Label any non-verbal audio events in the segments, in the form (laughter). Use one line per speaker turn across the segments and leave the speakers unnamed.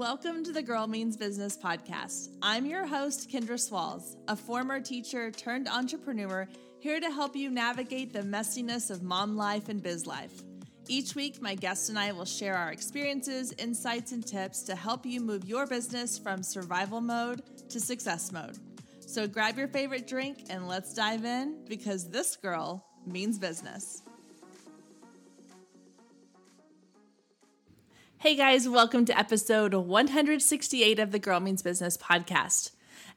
Welcome to the Girl Means Business podcast. I'm your host, Kendra Swalls, a former teacher turned entrepreneur, here to help you navigate the messiness of mom life and biz life. Each week, my guest and I will share our experiences, insights, and tips to help you move your business from survival mode to success mode. So grab your favorite drink and let's dive in because this girl means business. Hey guys, welcome to episode 168 of the Girl Means Business podcast.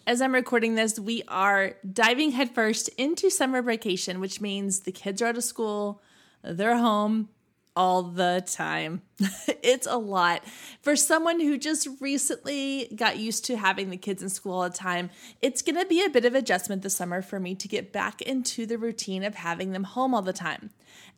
As I'm recording this, we are diving headfirst into summer vacation, which means the kids are out of school, they're home, all the time. (laughs) it's a lot. For someone who just recently got used to having the kids in school all the time, it's going to be a bit of adjustment this summer for me to get back into the routine of having them home all the time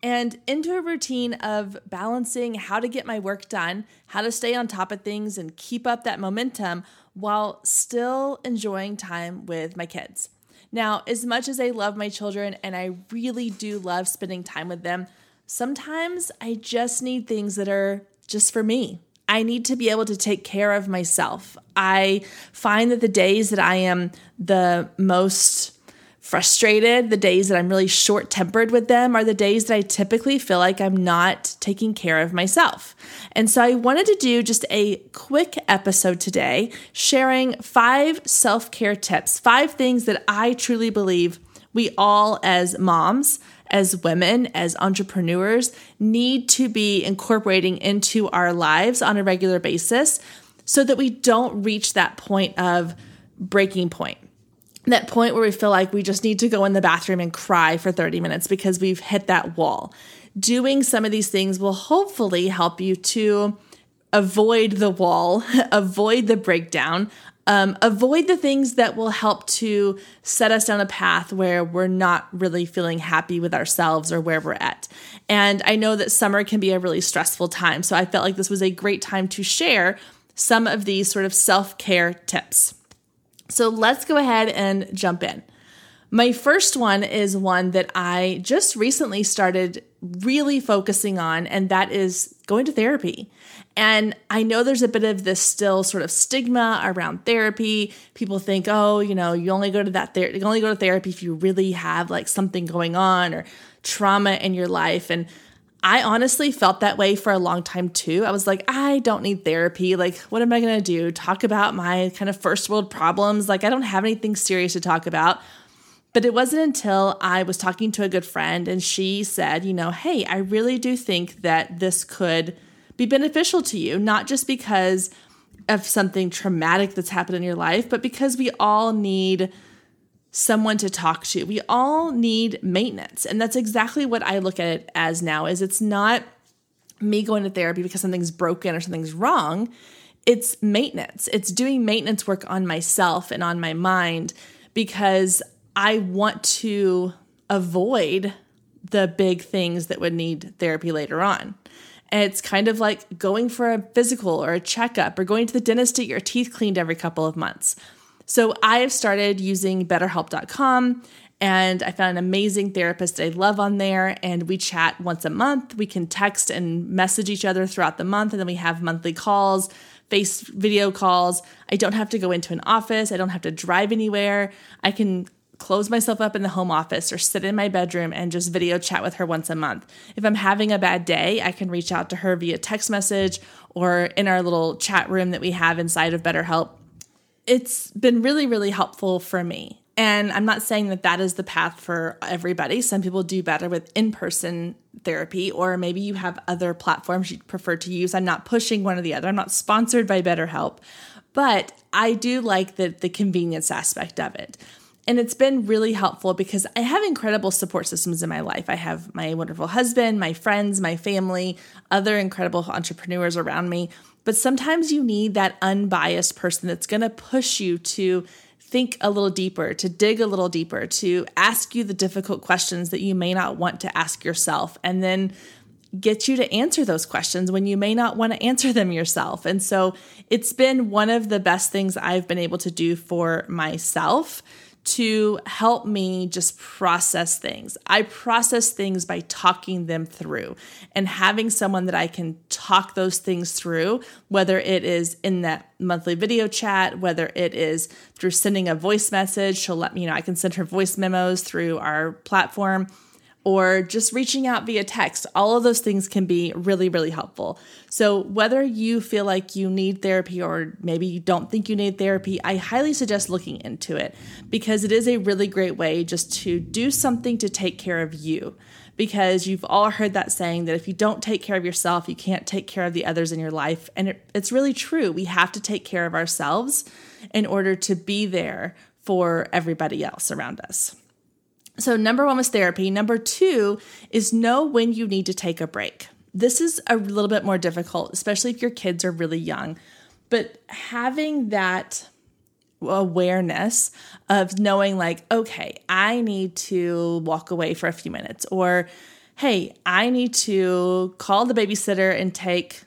and into a routine of balancing how to get my work done, how to stay on top of things and keep up that momentum while still enjoying time with my kids. Now, as much as I love my children and I really do love spending time with them, sometimes I just need things that are just for me. I need to be able to take care of myself. I find that the days that I am the most frustrated, the days that I'm really short tempered with them, are the days that I typically feel like I'm not taking care of myself. And so I wanted to do just a quick episode today sharing five self care tips, five things that I truly believe we all, as moms, as women, as entrepreneurs, need to be incorporating into our lives on a regular basis so that we don't reach that point of breaking point. That point where we feel like we just need to go in the bathroom and cry for 30 minutes because we've hit that wall. Doing some of these things will hopefully help you to avoid the wall, (laughs) avoid the breakdown, um, avoid the things that will help to set us down a path where we're not really feeling happy with ourselves or where we're at. And I know that summer can be a really stressful time. So I felt like this was a great time to share some of these sort of self care tips. So let's go ahead and jump in. My first one is one that I just recently started really focusing on, and that is going to therapy. And I know there's a bit of this still sort of stigma around therapy. People think, oh, you know, you only go to that ther- you only go to therapy if you really have like something going on or trauma in your life. And I honestly felt that way for a long time too. I was like, I don't need therapy. Like, what am I going to do? Talk about my kind of first world problems? Like, I don't have anything serious to talk about. But it wasn't until I was talking to a good friend and she said, you know, hey, I really do think that this could be beneficial to you, not just because of something traumatic that's happened in your life, but because we all need someone to talk to. We all need maintenance. And that's exactly what I look at it as now is it's not me going to therapy because something's broken or something's wrong. It's maintenance. It's doing maintenance work on myself and on my mind because I want to avoid the big things that would need therapy later on. It's kind of like going for a physical or a checkup or going to the dentist to get your teeth cleaned every couple of months. So I have started using betterhelp.com and I found an amazing therapist I love on there. And we chat once a month. We can text and message each other throughout the month. And then we have monthly calls, face video calls. I don't have to go into an office, I don't have to drive anywhere. I can close myself up in the home office or sit in my bedroom and just video chat with her once a month. If I'm having a bad day, I can reach out to her via text message or in our little chat room that we have inside of BetterHelp. It's been really, really helpful for me. And I'm not saying that that is the path for everybody. Some people do better with in person therapy, or maybe you have other platforms you prefer to use. I'm not pushing one or the other. I'm not sponsored by BetterHelp, but I do like the, the convenience aspect of it. And it's been really helpful because I have incredible support systems in my life. I have my wonderful husband, my friends, my family, other incredible entrepreneurs around me. But sometimes you need that unbiased person that's going to push you to think a little deeper, to dig a little deeper, to ask you the difficult questions that you may not want to ask yourself, and then get you to answer those questions when you may not want to answer them yourself. And so it's been one of the best things I've been able to do for myself to help me just process things. I process things by talking them through and having someone that I can talk those things through, whether it is in that monthly video chat, whether it is through sending a voice message. She'll let me, you know, I can send her voice memos through our platform or just reaching out via text. All of those things can be really, really helpful. So, whether you feel like you need therapy or maybe you don't think you need therapy, I highly suggest looking into it because it is a really great way just to do something to take care of you. Because you've all heard that saying that if you don't take care of yourself, you can't take care of the others in your life. And it, it's really true. We have to take care of ourselves in order to be there for everybody else around us. So, number one was therapy. Number two is know when you need to take a break. This is a little bit more difficult, especially if your kids are really young. But having that awareness of knowing, like, okay, I need to walk away for a few minutes, or hey, I need to call the babysitter and take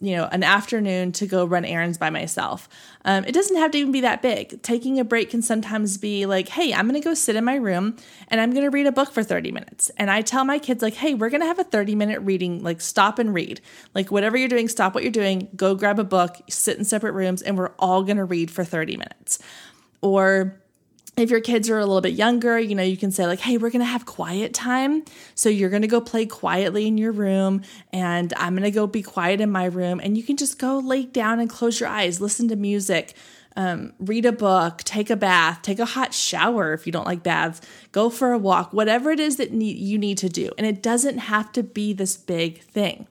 you know an afternoon to go run errands by myself. Um, it doesn't have to even be that big. Taking a break can sometimes be like hey i'm gonna go sit in my room and i'm gonna read a book for 30 minutes. And i tell my kids like hey we're gonna have a 30 minute reading like stop and read. Like whatever you're doing stop what you're doing go grab a book sit in separate rooms and we're all gonna read for 30 minutes. Or if your kids are a little bit younger, you know, you can say, like, hey, we're to have quiet time. So you're to go play quietly in your room, and I'm to go be quiet in my room. And you can just go lay down and close your eyes, listen to music, um, read a book, take a bath, take a hot shower if you don't like baths, go for a walk, whatever it is that you need to do. And it doesn't have to be this big thing.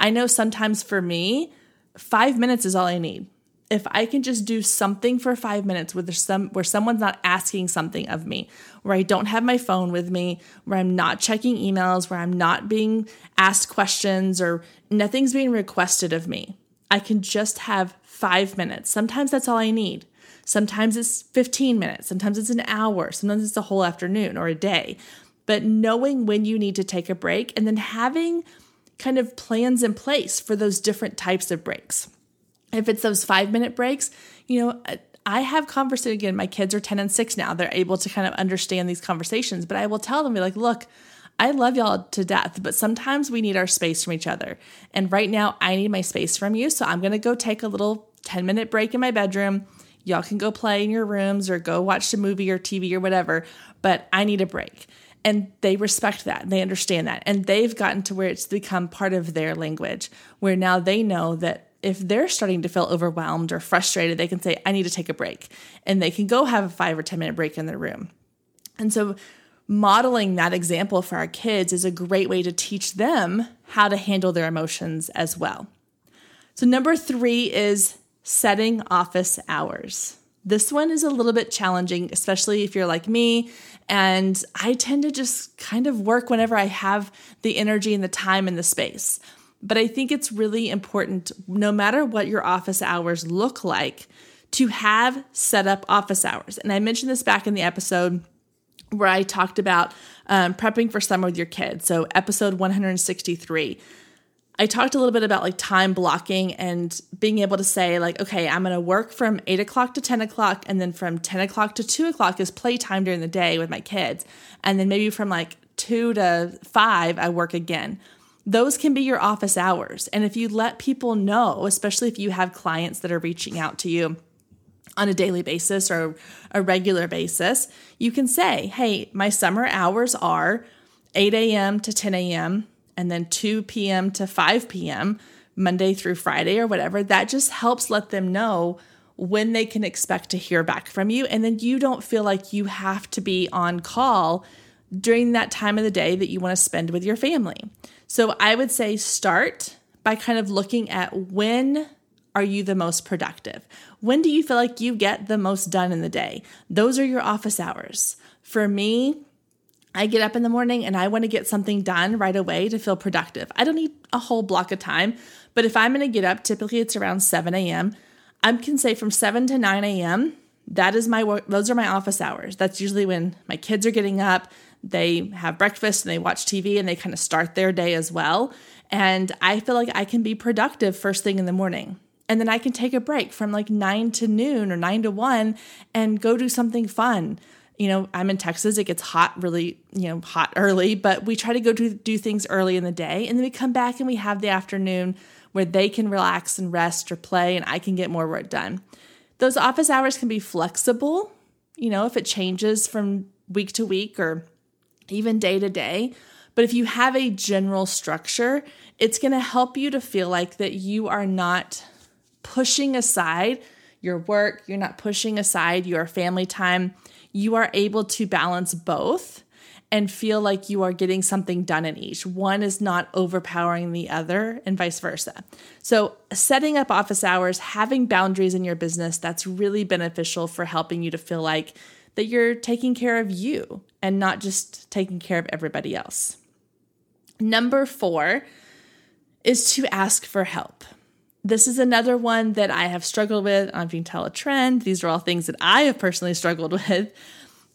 I know sometimes for me, five minutes is all I need if I can just do something for five minutes where there's some where someone's not asking something of me, where I don't have my phone with me, where I'm not checking emails, where I'm not being asked questions or nothing's being requested of me. I can just have five minutes. Sometimes that's all I need. Sometimes it's 15 minutes. Sometimes it's an hour. Sometimes it's a whole afternoon or a day. But knowing when you need to take a break and then having kind of plans in place for those different types of breaks. If it's those five minute breaks, you know, I have conversations again. My kids are 10 and 6 now. They're able to kind of understand these conversations, but I will tell them, be like, look, I love y'all to death, but sometimes we need our space from each other. And right now, I need my space from you. So I'm going to go take a little 10 minute break in my bedroom. Y'all can go play in your rooms or go watch a movie or TV or whatever, but I need a break. And they respect that. They understand that. And they've gotten to where it's become part of their language, where now they know that if they're starting to feel overwhelmed or frustrated, they can say, I need to take a break. And they can go have a five or 10 minute break in their room. And so, modeling that example for our kids is a great way to teach them how to handle their emotions as well. So, number three is setting office hours. This one is a little bit challenging, especially if you're like me. And I tend to just kind of work whenever I have the energy and the time and the space. But I think it's really important, no matter what your office hours look like, to have set up office hours. And I mentioned this back in the episode where I talked about um, prepping for summer with your kids. So, episode 163. I talked a little bit about like time blocking and being able to say, like, okay, I'm going to work from eight o'clock to 10 o'clock. And then from 10 o'clock to two o'clock is playtime during the day with my kids. And then maybe from like two to five, I work again those can be your office hours. And if you let people know, especially if you have clients that are reaching out to you on a daily basis or a regular basis, you can say, hey, my summer hours are 8 a.m. to 10 a.m. and then 2 p.m. to 5 p.m., Monday through Friday or whatever. That just helps let them know when they can expect to hear back from you. And then you don't feel like you have to be on call during that time of the day that you want to spend with your family. So I would say start by kind of looking at when are you the most productive? When do you feel like you get the most done in the day? Those are your office hours. For me, I get up in the morning and I want to get something done right away to feel productive. I don't need a whole block of time, but if I'm going to get up, typically it's around 7 a.m. I can say from 7 to 9 a.m. That is my work. Those are my office hours. That's usually when my kids are getting up they have breakfast and they watch TV and they kind of start their day as well. And I feel like I can be productive first thing in the morning. And then I can take a break from like nine to noon or nine to one and go do something fun. You know, I'm in Texas, it gets hot really, you know, hot early, but we try to go do, do things early in the day. And then we come back and we have the afternoon where they can relax and rest or play and I can get more work done. Those office hours can be flexible, you know, if it changes from week to week or even day to day. But if you have a general structure, it's going to help you to feel like that you are not pushing aside your work, you're not pushing aside your family time. You are able to balance both and feel like you are getting something done in each. One is not overpowering the other, and vice versa. So, setting up office hours, having boundaries in your business, that's really beneficial for helping you to feel like that you're taking care of you and not just taking care of everybody else. Number four is to ask for help. This is another one that I have struggled with. I don't know you can tell a trend. These are all things that I have personally struggled (laughs) with.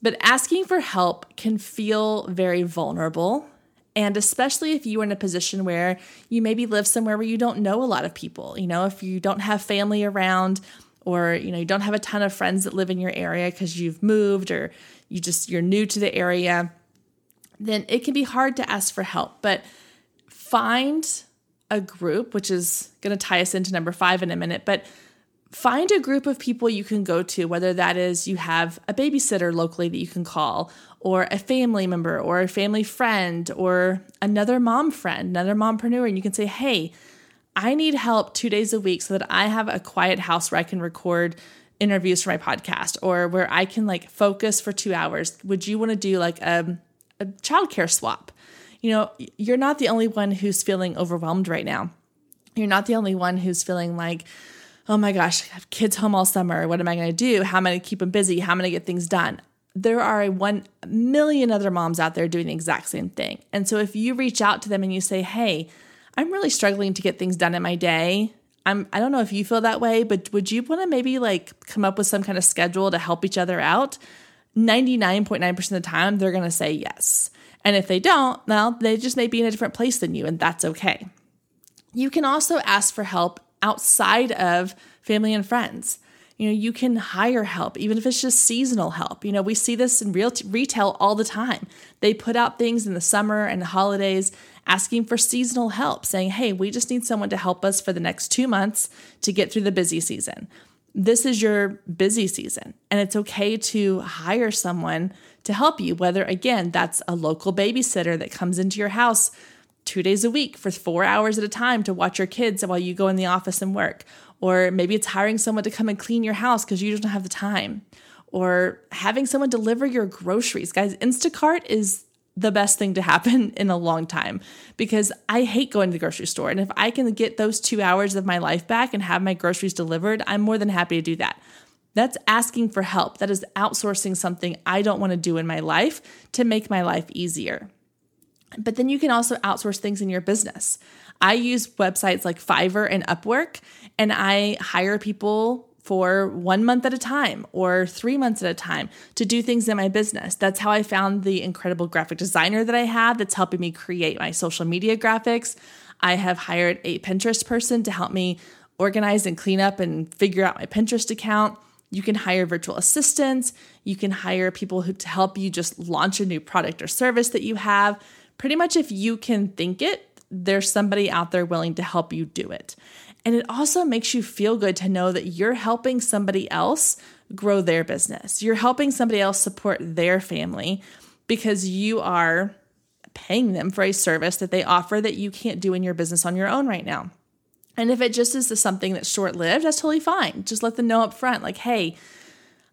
But asking for help can feel very vulnerable. And especially if you are in a position where you maybe live somewhere where you don't know a lot of people, you know, if you don't have family around or you know you don't have a ton of friends that live in your area because you've moved or you just you're new to the area, then it can be hard to ask for help. But find a group, which is going to tie us into number 5 in a minute, but find a group of people you can go to, whether that is you have a babysitter locally that you can call, or a family member, or a family friend, or another mom friend, another mompreneur, and you can say, hey, I need help two days a week so that I have a quiet house where I can record interviews for my podcast or where I can like focus for two hours. Would you want to do like a, a childcare swap? You know, you're not the only one who's feeling overwhelmed right now. You're not the only one who's feeling like, oh my gosh, I have kids home all summer. What am I going to do? How am I going to keep them busy? How am I going to get things done? There are one million other moms out there doing the exact same thing. And so if you reach out to them and you say, hey, I'm really struggling to get things done in my day. I'm I don't know if you feel that way, but would you want to maybe like come up with some kind of schedule to help each other out? 99.9% of the time they're going to say yes. And if they don't, well, they just may be in a different place than you and that's okay. You can also ask for help outside of family and friends. You know, you can hire help, even if it's just seasonal help. You know, we see this in real t- retail all the time. They put out things in the summer and the holidays asking for seasonal help, saying, hey, we just need someone to help us for the next two months to get through the busy season. This is your busy season, and it's okay to hire someone to help you, whether again, that's a local babysitter that comes into your house two days a week for four hours at a time to watch your kids while you go in the office and work. Or maybe it's hiring someone to come and clean your house because you don't have the time. Or having someone deliver your groceries. Guys, Instacart is the best thing to happen (laughs) in a long time because I hate going to the grocery store. And if I can get those two hours of my life back and have my groceries delivered, I'm more than happy to do that. That's asking for help. That is outsourcing something I don't want to do in my life to make my life easier. But then you can also outsource things in your business. I use websites like Fiverr and Upwork, and I hire people for one month at a time or three months at a time to do things in my business. That's how I found the incredible graphic designer that I have that's helping me create my social media graphics. I have hired a Pinterest person to help me organize and clean up and figure out my Pinterest account. You can hire virtual assistants. You can hire people who to help you just launch a new product or service that you have pretty much if you can think it, there's somebody out there willing to help you do it. And it also makes you feel good to know that you're helping somebody else grow their business. You're helping somebody else support their family because you are paying them for a service that they offer that you can't do in your business on your own right now. And if it just is something that's short lived, that's totally fine. Just let them know up front, like, hey,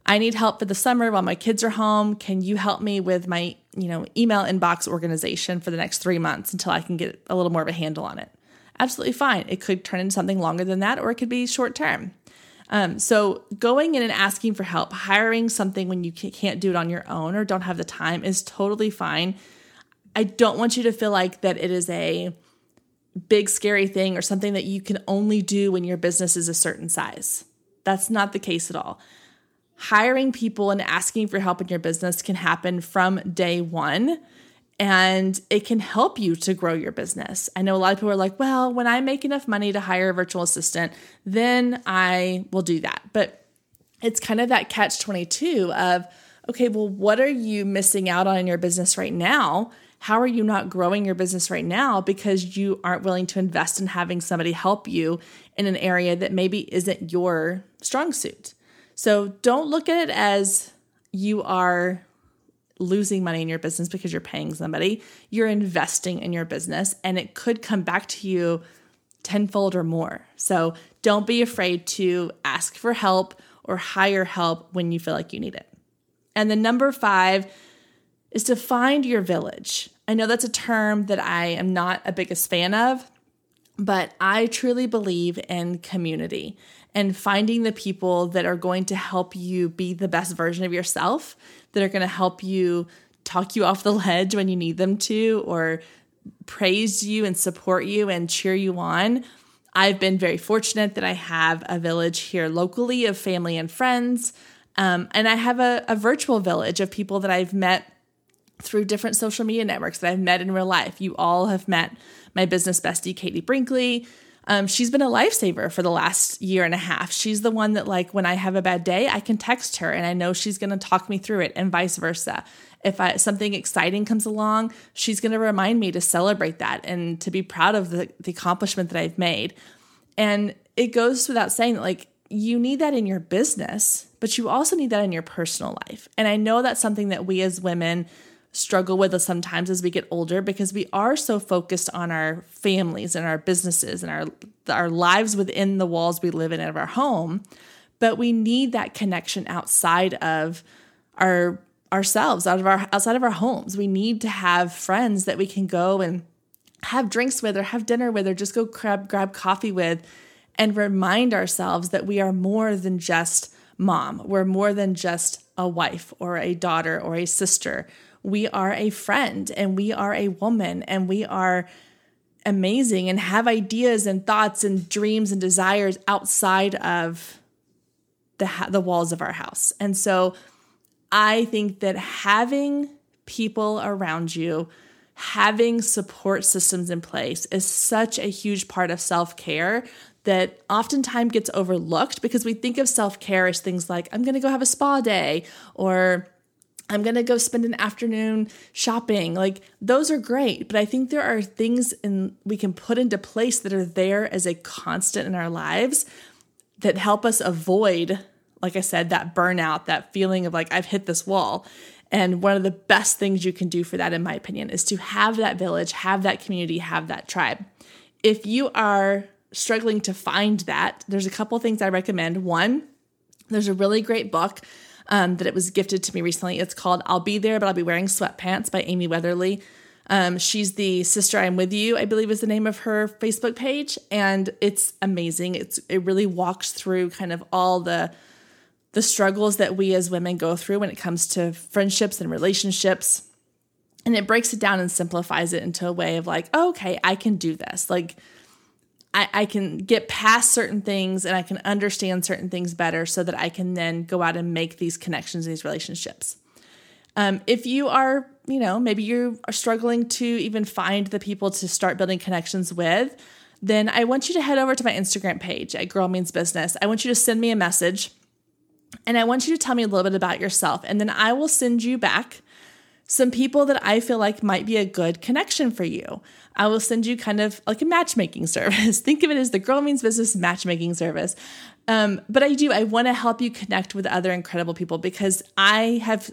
I need help for the summer while my kids are home. Can you help me with my, you know, email inbox organization for the next 3 months until I can get a little more of a handle on it? Absolutely fine. It could turn into something longer than that or it could be short term. Um, so going in and asking for help, hiring something when you can't do it on your own or don't have the time is totally fine. I don't want you to feel like that it is a big scary thing or something that you can only do when your business is a certain size. That's not the case at all hiring people and asking for help in your business can happen from day one. And it can help you to grow your business. I know a lot of people are like, well, when I make enough money to hire a virtual assistant, then I will do that. But it's kind of that catch 22 of, okay, well, what are you missing out on in your business right now? How are you not growing your business right now because you aren't willing to invest in having somebody help you in an area that maybe isn't your strong suit? So don't look at it as you are losing money in your business because you're paying somebody. You're investing in your business and it could come back to you tenfold or more. So don't be afraid to ask for help or hire help when you feel like you need it. And the number five is to find your village. I know that's a term that I am not a biggest fan of, but I truly believe in community and finding the people that are going to help you be the best version of yourself, that are going to help you talk you off the (laughs) ledge when you need them to, or praise you and support you and cheer you on. I've been very fortunate that I have a village here locally of family and friends. Um, and I have a, a virtual village of people that I've met through different social media networks that I've met in real life. You all have met my business bestie, Katie Brinkley. Um, she's been a lifesaver for the last year and a half. She's the one that, like, when I have a bad day, I can text her and I know she's going to talk me through it, and vice versa. If I, something exciting comes along, she's going to remind me to celebrate that and to be proud of the, the accomplishment that I've made. And it goes without saying that, like, you need that in your business, but you also need that in your personal life. And I know that's something that we as women struggle with us sometimes as we get older because we are so focused on our families and our businesses and our our lives within the walls we live in of our home. But we need that connection outside of our ourselves out of our outside of our homes. We need to have friends that we can go and have drinks with or have dinner with or just go grab grab coffee with and remind ourselves that we are more than just mom. We're more than just a wife or a daughter or a sister we are a friend and we are a woman and we are amazing and have ideas and thoughts and dreams and desires outside of the the walls of our house. And so I think that having people around you, having support systems in place is such a huge part of self-care that oftentimes gets overlooked because we think of self-care as things like I'm going to go have a spa day or I'm going to go spend an afternoon shopping. Like those are great, but I think there are things in we can put into place that are there as a constant in our lives that help us avoid like I said that burnout, that feeling of like I've hit this wall. And one of the best things you can do for that in my opinion is to have that village, have that community, have that tribe. If you are struggling to find that, there's a couple things I recommend. One, there's a really great book um, that it was gifted to me recently. It's called I'll Be There, but I'll Be Wearing Sweatpants by Amy Weatherly. Um, she's the sister I'm with you, I believe is the name of her Facebook page, and it's amazing. It's it really walks through kind of all the the struggles that we as women go through when it comes to friendships and relationships. And it breaks it down and simplifies it into a way of like, oh, okay, I can do this. Like I, I can get past certain things and I can understand certain things better so that I can then go out and make these connections, these relationships. Um, if you are, you know, maybe you are struggling to even find the people to start building connections with, then I want you to head over to my Instagram page at Girl Means Business. I want you to send me a message and I want you to tell me a little bit about yourself. And then I will send you back some people that I feel like might be a good connection for you. I will send you kind of like a matchmaking (laughs) service. Think of it as the Girl Means Business matchmaking service. Um, but I do, I want to help you connect with other incredible people because I have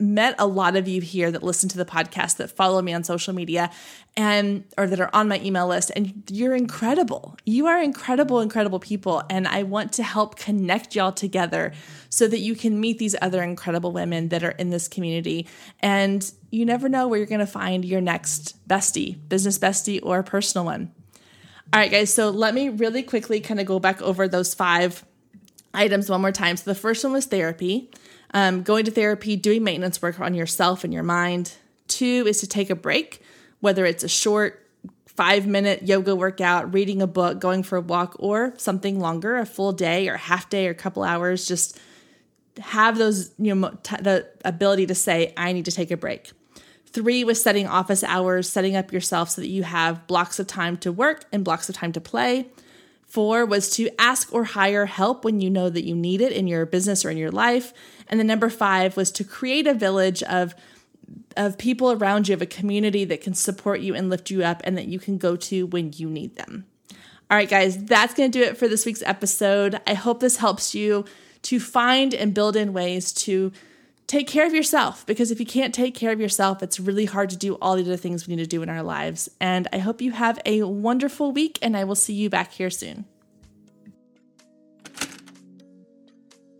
met a lot of you here that listen to the podcast that follow me on social media and or that are on my email list and you're incredible. You are incredible incredible people and I want to help connect y'all together so that you can meet these other incredible women that are in this community and you never know where you're going to find your next bestie, business bestie or personal one. All right guys, so let me really quickly kind of go back over those five items one more time. So the first one was therapy um, going to therapy, doing maintenance work on yourself and your mind. Two is to take a break, whether it's a short five minute yoga workout, reading a book, going for a walk, or something longer, a full day or half day or a couple hours. Just have those, you know, t- the ability to say, I need to take a break. Three was setting office hours, setting up yourself so that you have blocks of time to work and blocks of time to play. Four was to ask or hire help when you know that you need it in your business or in your life. And then number five was to create a village of of people around you, of a community that can support you and lift you up and that you can go to when you need them. All right, guys, that's going to do it for this week's episode. I hope this helps you to find and build in ways to take care of yourself because if you can't take care of yourself, it's really hard to do all the other things we need to do in our lives. And I hope you have a wonderful week, and I will see you back here soon.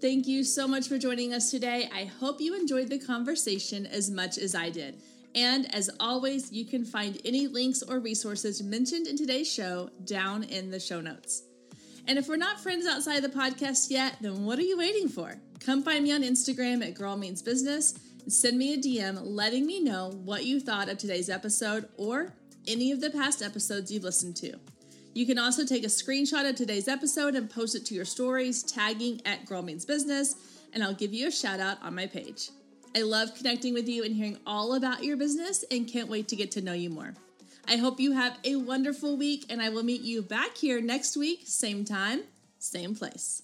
Thank you so much for joining us today. I hope you enjoyed the conversation as much as I did. And as always, you can find any links or resources mentioned in today's show down in the show notes. And if we're not friends outside the podcast yet, then what are you waiting for? Come find me on Instagram at Girl Means Business and send me a DM letting me know what you thought of today's episode or any of the past episodes you've listened to. You can also take a screenshot of today's episode and post it to your stories, tagging at Girl Means Business, and I'll give you a shout out on my page. I love connecting with you and hearing all about your business and can't wait to get to know you more. I hope you have a wonderful week, and I will meet you back here next week, same time, same place.